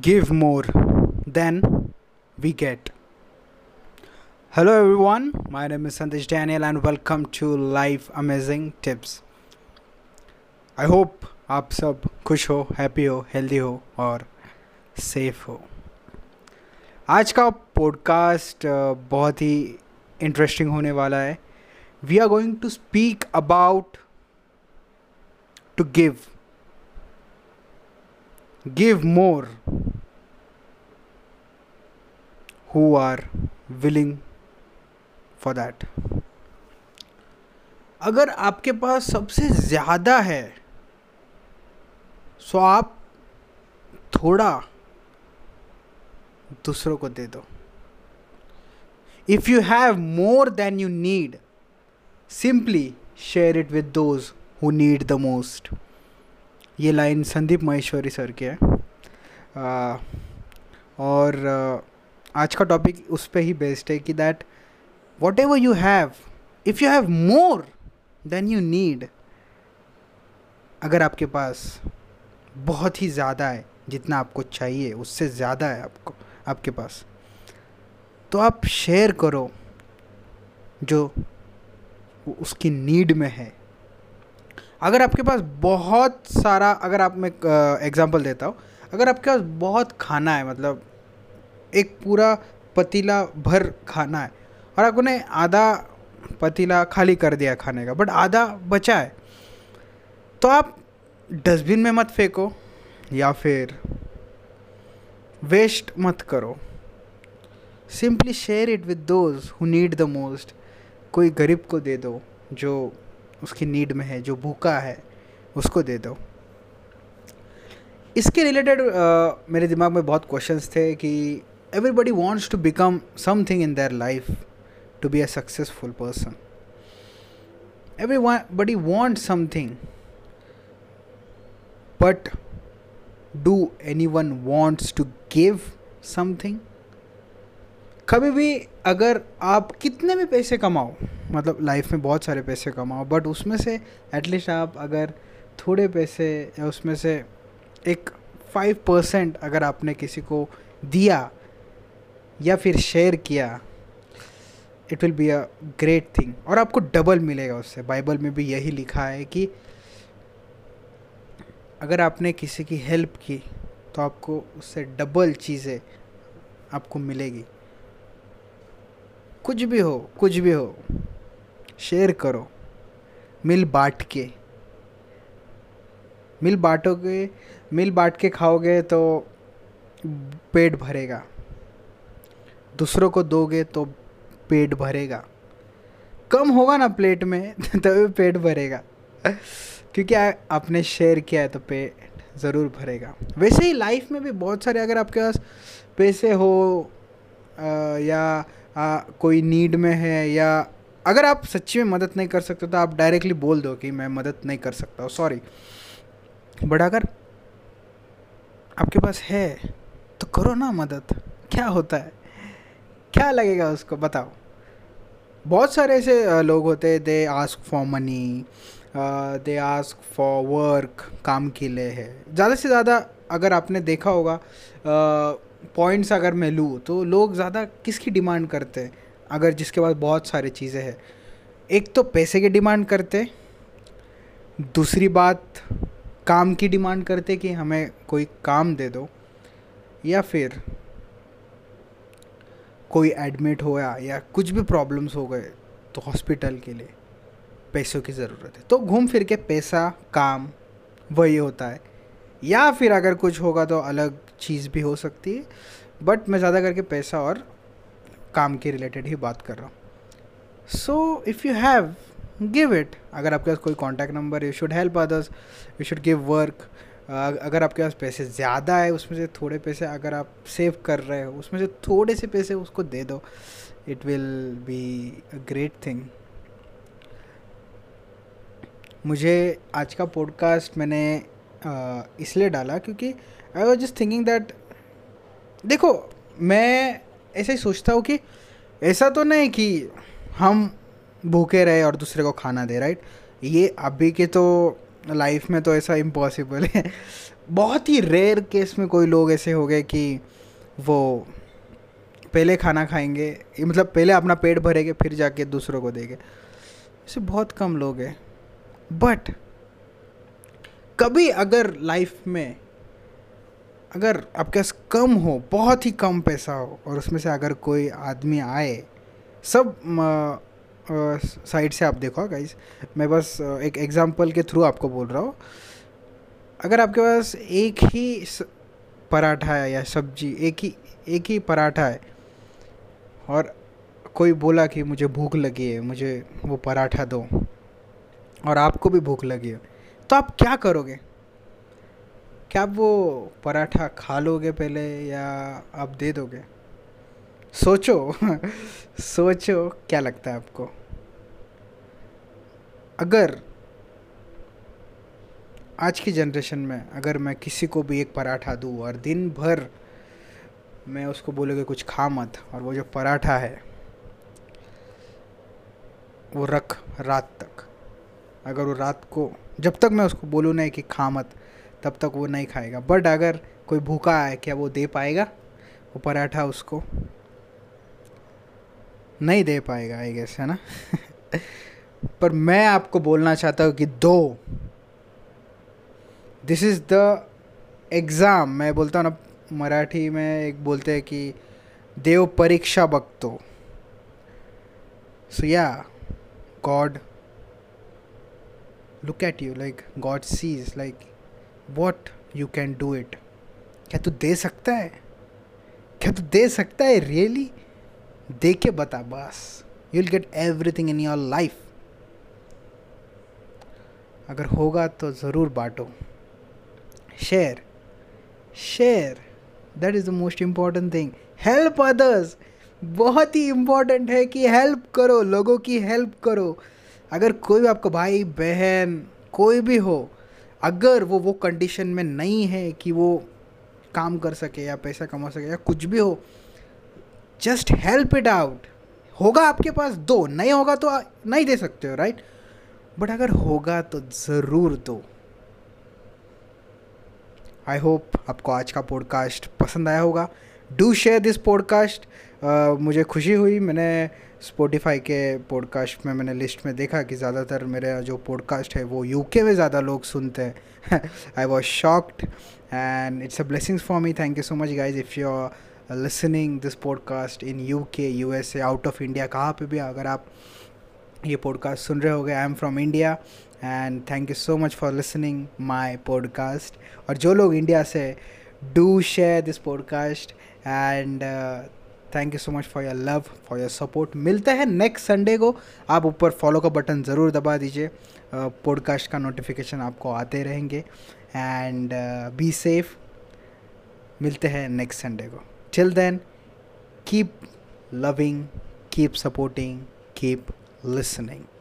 give more than we get. Hello everyone, my name is Sandesh Daniel and welcome to Life Amazing Tips. I hope आप सब खुश हो happy हो healthy हो और safe हो आज का पॉडकास्ट बहुत ही इंटरेस्टिंग होने वाला है we are going to speak about to give give more who are willing for that. अगर आपके पास सबसे ज़्यादा है सो आप थोड़ा दूसरों को दे दो। If you have more than you need simply share it with those who need the most ये लाइन संदीप महेश्वरी सर की है। आ, और आज का टॉपिक उस पर ही बेस्ड है कि that whatever you have if you have more than you need अगर आपके पास बहुत ही ज़्यादा है जितना आपको चाहिए उससे ज़्यादा है आपको आपके पास तो आप शेयर करो जो उसकी नीड में है। अगर आपके पास बहुत सारा, अगर आप, मैं एग्ज़ाम्पल देता हूँ। अगर आपके पास बहुत खाना है मतलब एक पूरा पतीला भर खाना है और आपने आधा पतीला खाली कर दिया खाने का बट आधा बचा है तो आप डस्टबिन में मत फेंको या फिर वेस्ट मत करो। Simply share it with those who need the most कोई गरीब को दे दो, जो उसकी नीड में है, जो भूखा है, उसको दे दो। इसके रिलेटेड मेरे दिमाग में बहुत क्वेश्चंस थे कि everybody wants to become something in their life to be a successful person everybody want something but do anyone wants to give something कभी भी अगर आप कितने भी पैसे कमाओ मतलब लाइफ में बहुत सारे पैसे कमाओ बट उसमें से एटलीस्ट आप अगर थोड़े पैसे या उसमें से एक फाइव परसेंट अगर आपने किसी को दिया या फिर शेयर किया it will be a great thing और आपको डबल मिलेगा उससे। बाइबल में भी यही लिखा है कि अगर आपने किसी की हेल्प की तो आपको उससे डबल चीज़ें आपको मिलेगी। कुछ भी हो, कुछ भी हो शेयर करो। मिल बांट के। मिल बांटोगे मिल बांट के खाओगे तो पेट भरेगा। दूसरों को दोगे तो पेट भरेगा। कम होगा ना प्लेट में तभी पेट भरेगा। क्योंकि आपने शेयर किया है तो पेट ज़रूर भरेगा। वैसे ही लाइफ में भी बहुत सारे अगर आपके पास पैसे हो आ, या आ, कोई नीड में है या अगर आप सच्ची में मदद नहीं कर सकते तो आप डायरेक्टली बोल दो कि मैं मदद नहीं कर सकता हूँ सॉरी बट अगर आपके पास है तो करो ना मदद. क्या होता है? क्या लगेगा उसको? बताओ. बहुत सारे ऐसे लोग होते हैं they ask for money they ask for work काम के लिए है. ज़्यादा से ज़्यादा अगर आपने देखा होगा पॉइंट्स अगर मैं लूँ तो लोग ज़्यादा किसकी डिमांड करते हैं? अगर जिसके पास बहुत सारी चीज़ें हैं। एक तो पैसे की डिमांड करते, दूसरी बात काम की डिमांड करते कि हमें कोई काम दे दो, या फिर कोई एडमिट होया या कुछ भी प्रॉब्लम्स हो गए तो हॉस्पिटल के लिए पैसों की ज़रूरत है। तो घूम फिर के पैसा, काम, वही होता है। या फिर अगर कुछ होगा तो अलग चीज़ भी हो सकती है बट मैं ज़्यादा करके पैसा और काम के रिलेटेड ही बात कर रहा हूँ। So if you have give it अगर आपके पास कोई contact number you should help others you should give work अगर आपके पास पैसे ज़्यादा है, उसमें से थोड़े पैसे अगर आप सेव कर रहे हो, उसमें से थोड़े से पैसे उसको दे दो. It will be a great thing मुझे आज का पॉडकास्ट मैंने इसलिए डाला क्योंकि I was just thinking that देखो, मैं ऐसा ही सोचता हूँ कि ऐसा तो नहीं कि हम भूखे रहे और दूसरे को खाना दे राइट ये अभी के तो लाइफ में तो ऐसा इम्पॉसिबल है। बहुत ही रेयर केस में कोई लोग ऐसे हो गए कि वो पहले खाना खाएँगे मतलब पहले अपना पेट भरेंगे, फिर जाके दूसरों को देंगे। ऐसे बहुत कम लोग हैं। बट कभी अगर लाइफ में अगर आपके पास कम हो, बहुत ही कम पैसा हो, और उसमें से अगर कोई आदमी आए, सब साइड से आप देखो गाइस मैं बस एक एग्जांपल के थ्रू आपको बोल रहा हूँ। अगर आपके पास एक ही पराठा है या सब्ज़ी, एक ही एक ही पराठा है, और कोई बोला कि मुझे भूख लगी है, मुझे वो पराठा दो, और आपको भी भूख लगी है तो आप क्या करोगे? क्या आप वो पराठा खा लोगे पहले या आप दे दोगे? सोचो सोचो, क्या लगता है आपको? अगर आज की जनरेशन में अगर मैं किसी को भी एक पराठा दूँ और दिन भर मैं उसको बोलूँगा कुछ खा मत, और वो जो पराठा है, वो रख रात तक। अगर वो रात को, जब तक मैं उसको बोलूँ नहीं कि खा मत तब तक वो नहीं खाएगा। बट अगर कोई भूखा है, क्या वो दे पाएगा? वो पराठा उसको नहीं दे पाएगा आई गेस है ना? पर मैं आपको बोलना चाहता हूँ कि दो। दिस इज़ द एग्ज़ाम मैं बोलता हूँ ना, मराठी में एक बोलते हैं कि देव परीक्षा बघतो so yeah God look at you like God sees like what you can do it क्या तू दे सकता है? क्या तू दे सकता है रियली दे के बता बस। You will get everything in your life अगर होगा तो ज़रूर बांटो। Share share that is the most important thing help others बहुत ही इंपॉर्टेंट है कि हेल्प करो, लोगों की हेल्प करो। अगर कोई भी आपका भाई, बहन, कोई भी हो अगर वो वो कंडीशन में नहीं है कि वो काम कर सके या पैसा कमा सके या कुछ भी हो जस्ट हेल्प इट आउट होगा आपके पास दो, नहीं होगा तो नहीं दे सकते हो राइट बट अगर होगा तो ज़रूर दो. आई होप आपको आज का पॉडकास्ट पसंद आया होगा. डू शेयर दिस पॉडकास्ट मुझे खुशी हुई। मैंने स्पॉटिफाई के पॉडकास्ट में, मैंने लिस्ट में देखा कि ज़्यादातर मेरा जो पॉडकास्ट है वो यूके में ज़्यादा लोग सुनते हैं। I was shocked and it's a blessings for me thank you so much guys if you are listening this podcast in U K U S A out of India कहाँ पर भी अगर आप ये पॉडकास्ट सुन रहे हो गए I am from India and thank you so much for listening my podcast और जो लोग इंडिया से do share this podcast and thank you so much for your love for your support मिलते हैं नेक्स्ट संडे को। आप ऊपर follow का बटन ज़रूर दबा दीजिए। पॉडकास्ट का नोटिफिकेशन आपको आते रहेंगे। एंड बी सेफ़ मिलते हैं नेक्स्ट संडे को। Till then keep loving keep supporting keep listening.